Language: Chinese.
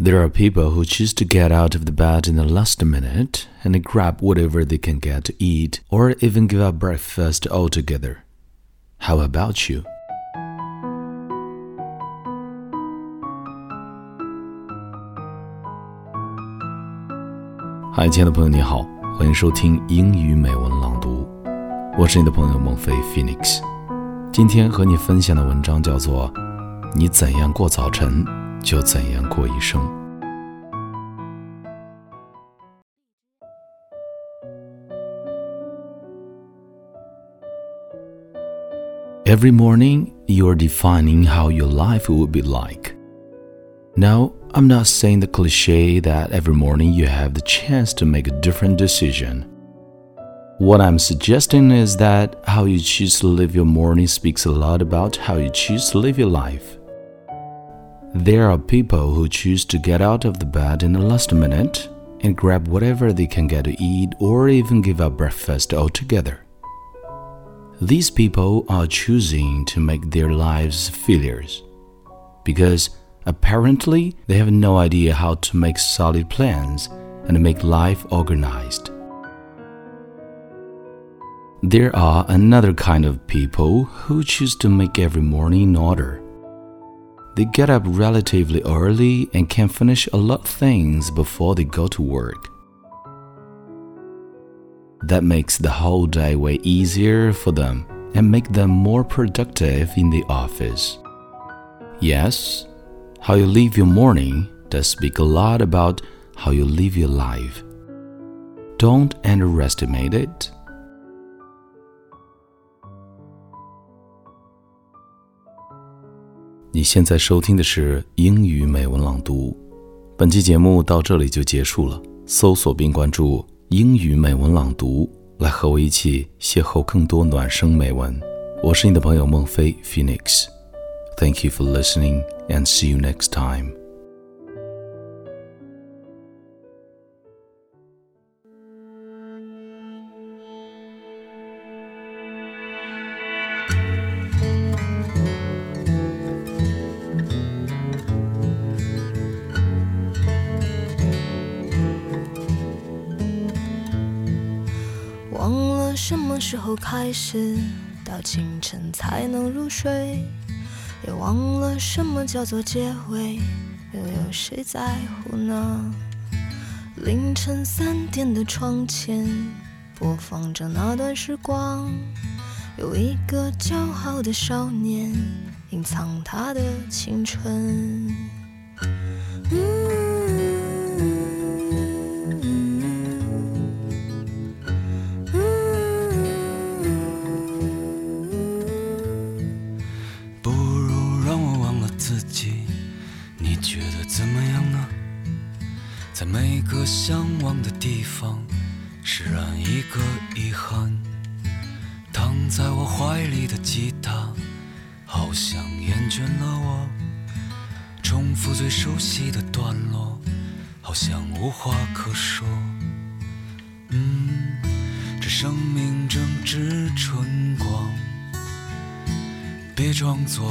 There are people who choose to get out of the bed in the last minute and grab whatever they can get to eat or even give up breakfast altogether. How about you? 嗨，亲爱的朋友，你好，欢迎收听英语美文朗读，我是你的朋友孟非 Phoenix。今天和你分享的文章叫做《你怎样过早晨》。 就怎样过一生。Every morning, you are defining how your life will be like. Now, I'm not saying the cliche that every morning you have the chance to make a different decision. What I'm suggesting is that how you choose to live your morning speaks a lot about how you choose to live your life. There are people who choose to get out of the bed in the last minute and grab whatever they can get to eat or even give up breakfast altogether. These people are choosing to make their lives failures because apparently they have no idea how to make solid plans and make life organized. There are another kind of people who choose to make every morning in order they get up relatively early and can finish a lot of things before they go to work. That makes the whole day way easier for them and make them more productive in the office. Yes, how you live your morning does speak a lot about how you live your life. Don't underestimate it. 你现在收听的是英语美文朗读，本期节目到这里就结束了。搜索并关注“英语美文朗读”，来和我一起邂逅更多暖声美文。我是你的朋友孟非 Phoenix。Thank you for listening and see you next time. 什么时候开始，到清晨才能入睡？也忘了什么叫做结尾，又有谁在乎呢？凌晨三点的窗前，播放着那段时光，有一个骄傲的少年，隐藏他的青春。你觉得怎么样呢在每个向往的地方，释然一个遗憾。躺在我怀里的吉他，好像厌倦了我。重复最熟悉的段落，好像无话可说。嗯，这生命正值春光，别装作